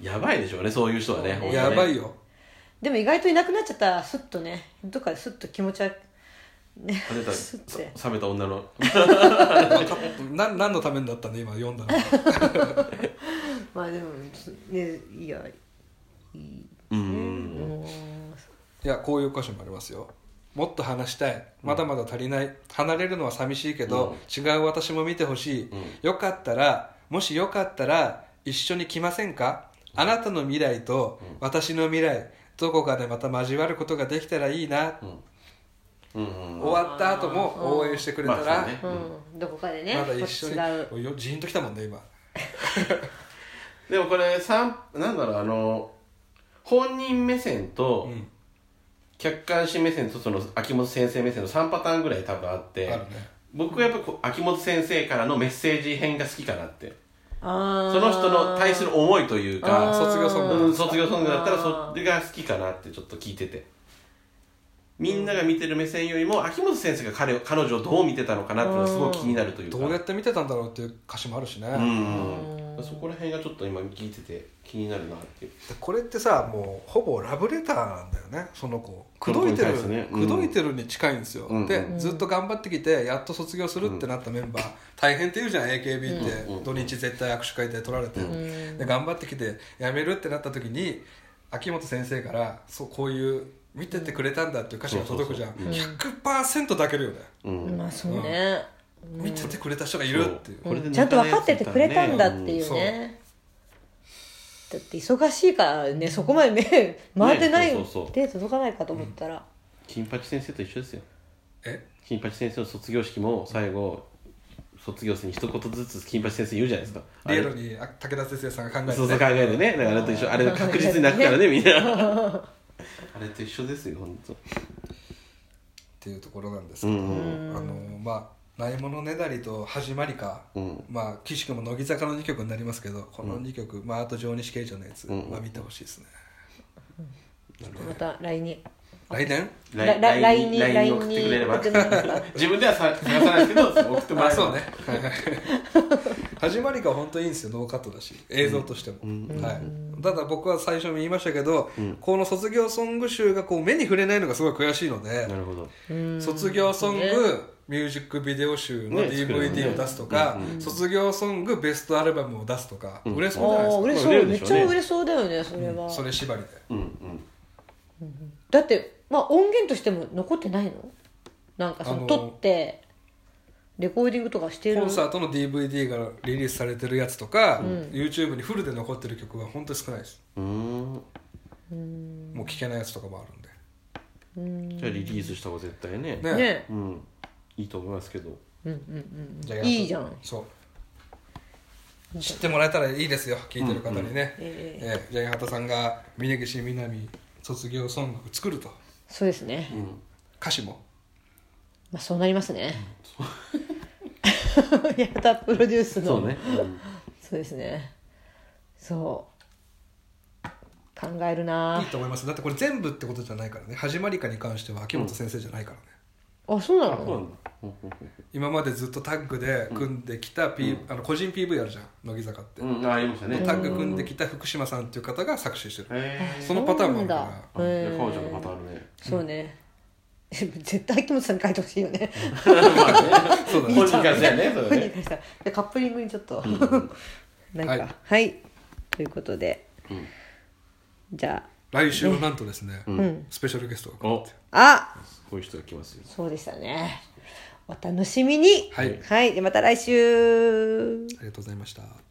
Speaker 3: やばいでしょうねそういう人はね、本当ね。
Speaker 2: やばいよ。
Speaker 1: でも意外といなくなっちゃったらスッとねどっかでスッと気持ち悪いね
Speaker 3: 冷めた冷めた女の。
Speaker 2: な何のためにだったの？今読んだの
Speaker 1: まあでもねいやいい。
Speaker 3: うん。
Speaker 1: うん。
Speaker 2: いやこういう歌詞もありますよ。もっと話したい。まだまだ足りない。離れるのは寂しいけど、違う私も見てほしい、よかったらもしよかったら一緒に来ませんか？あなたの未来と私の未来どこかでまた交わることができたらいいな、
Speaker 3: うんうん
Speaker 2: 終わった後も応援してくれたら、
Speaker 3: まあそうね。
Speaker 1: うん。どこかでね
Speaker 2: まだ一緒に。よジーンときたもんね今。
Speaker 3: でもこれ三なんだろうあの本人目線と
Speaker 2: うん。
Speaker 3: 客観視目線とその秋元先生目線の3パターンぐらい多分あって
Speaker 2: あるね。
Speaker 3: 僕はやっぱ秋元先生からのメッセージ編が好きかなって。その人の対する思いというか
Speaker 2: 卒業ソング
Speaker 3: うん卒業ソングだったらそれが好きかなってちょっと聞いててみんなが見てる目線よりも秋元先生が彼を彼女をどう見てたのかなっていうのがすごい気になるというか。
Speaker 2: どうやって見てたんだろうっていう歌詞もあるしね、
Speaker 3: うん。そこら辺がちょっと今聞いてて気になるなっていう。
Speaker 2: でこれってさもうほぼラブレターなんだよねその子。口説いてる、
Speaker 3: ねうん。
Speaker 2: 口説いてるに近いんですよ、
Speaker 3: うん
Speaker 2: で、ずっと頑張ってきてやっと卒業するってなったメンバー、大変って言うじゃん AKB って、
Speaker 3: うん。
Speaker 2: 土日絶対握手会で取られて、で頑張ってきて辞めるってなった時に秋元先生からそうこういう見ててくれたんだっていう歌詞が届くじゃん、
Speaker 3: そうそう
Speaker 2: 100%抱けるよね、
Speaker 3: うん。
Speaker 1: まあそうね。
Speaker 2: 見ててくれた人がいるっていう。
Speaker 3: これで
Speaker 1: ちゃんと分かっててくれたんだっていう
Speaker 2: うん。
Speaker 1: ねだって忙しいからねそこまで目回ってない
Speaker 3: ねそうそうそう。
Speaker 1: 手届かないかと思ったら。
Speaker 3: 金八先生と一緒ですよ。
Speaker 2: え？
Speaker 3: 金八先生の卒業式も最後卒業生に一言ずつ金八先生言うじゃないですか。あれ？
Speaker 2: リアルにあ武田先生さんが考えて、
Speaker 3: そうそう考えてね。だからあれと一緒あれ確実に泣くからね。みんな あれと一緒ですよ本当。
Speaker 2: っていうところなんですけど、
Speaker 3: うん。
Speaker 2: あのまあ「ないものねだり」と「始まりか」
Speaker 3: うん。
Speaker 2: まあ岸君も乃木坂の2曲になりますけどこの2曲、まあ、あと上西圭司のやつ、
Speaker 3: うん。
Speaker 2: まあ、見てほしいですね。
Speaker 1: また LINE に
Speaker 2: 来年？
Speaker 1: らら LINE に
Speaker 3: 送ってくれれば。自分ではさ探さないですけど送ってもらえ
Speaker 2: そうね。はいはい始まりか本当いいんですよノーカットだし映像としても、はい、ただ僕は最初に言いましたけど、この卒業ソング集がこう目に触れないのがすごい悔しいので
Speaker 3: なるほど。
Speaker 2: 卒業ソング、
Speaker 1: ね。
Speaker 2: ミュージックビデオ集の DVD を出すとか、卒業ソングベストアルバムを出すとか、売れそうじゃないですか、
Speaker 1: れそう。めっちゃ売れそうだよねそれは。
Speaker 2: それ縛りで。
Speaker 3: うん。うん。
Speaker 1: だってまあ音源としても残ってないの？なんかその
Speaker 2: あの
Speaker 1: 撮ってレコーディングとかしてる？
Speaker 2: コンサートの DVD がリリースされてるやつとか、YouTube にフルで残ってる曲は本当に少ないです。
Speaker 3: うーん。
Speaker 2: もう聴けないやつとかもあるんで。
Speaker 3: じゃあリリースした方が絶対ね。
Speaker 2: ね。
Speaker 1: ね。
Speaker 3: うん。いいと思いますけど。
Speaker 2: じゃあ
Speaker 1: いいじゃん。
Speaker 2: そう。知ってもらえたらいいですよ聴いてる方にね、
Speaker 1: え
Speaker 2: え。えじゃあ八幡さんが峯岸みなみ卒業ソングを作ると
Speaker 1: そうですね、
Speaker 2: 歌詞も？
Speaker 1: まあそうなりますね。やったプロデュースの。
Speaker 3: そうね、
Speaker 1: そうですね。そう。考えるな。い
Speaker 2: いと思います。だってこれ全部ってことじゃないからね。始まりかに関しては秋元先生じゃないからね、
Speaker 1: あそうな
Speaker 3: あそうな
Speaker 1: の
Speaker 2: 今までずっとタッグで組んできた、P あの個人 PV あるじゃん乃木坂って、
Speaker 3: うん、うん、あありましたね。
Speaker 2: タッグ組んできた福島さんっていう方が作詞してる、そのパターンもあるから。
Speaker 3: 彼女のパターンあるね。
Speaker 1: そうね。絶対秋元さんに書いてほしいよ ね。
Speaker 2: そうだね。
Speaker 3: 本人からしたらねそれね。
Speaker 1: 何かしたでカップリングにちょっと。なんか
Speaker 2: は
Speaker 1: はい。い、ということで、じゃ
Speaker 2: 来週はなんとですね、
Speaker 1: ん。
Speaker 2: スペシャルゲストが来るって。
Speaker 1: ああ
Speaker 3: こういう人が来ますよ。
Speaker 1: そうでしたね。お楽しみに。
Speaker 2: はい。
Speaker 1: はい、でまた来週。
Speaker 2: ありがとうございました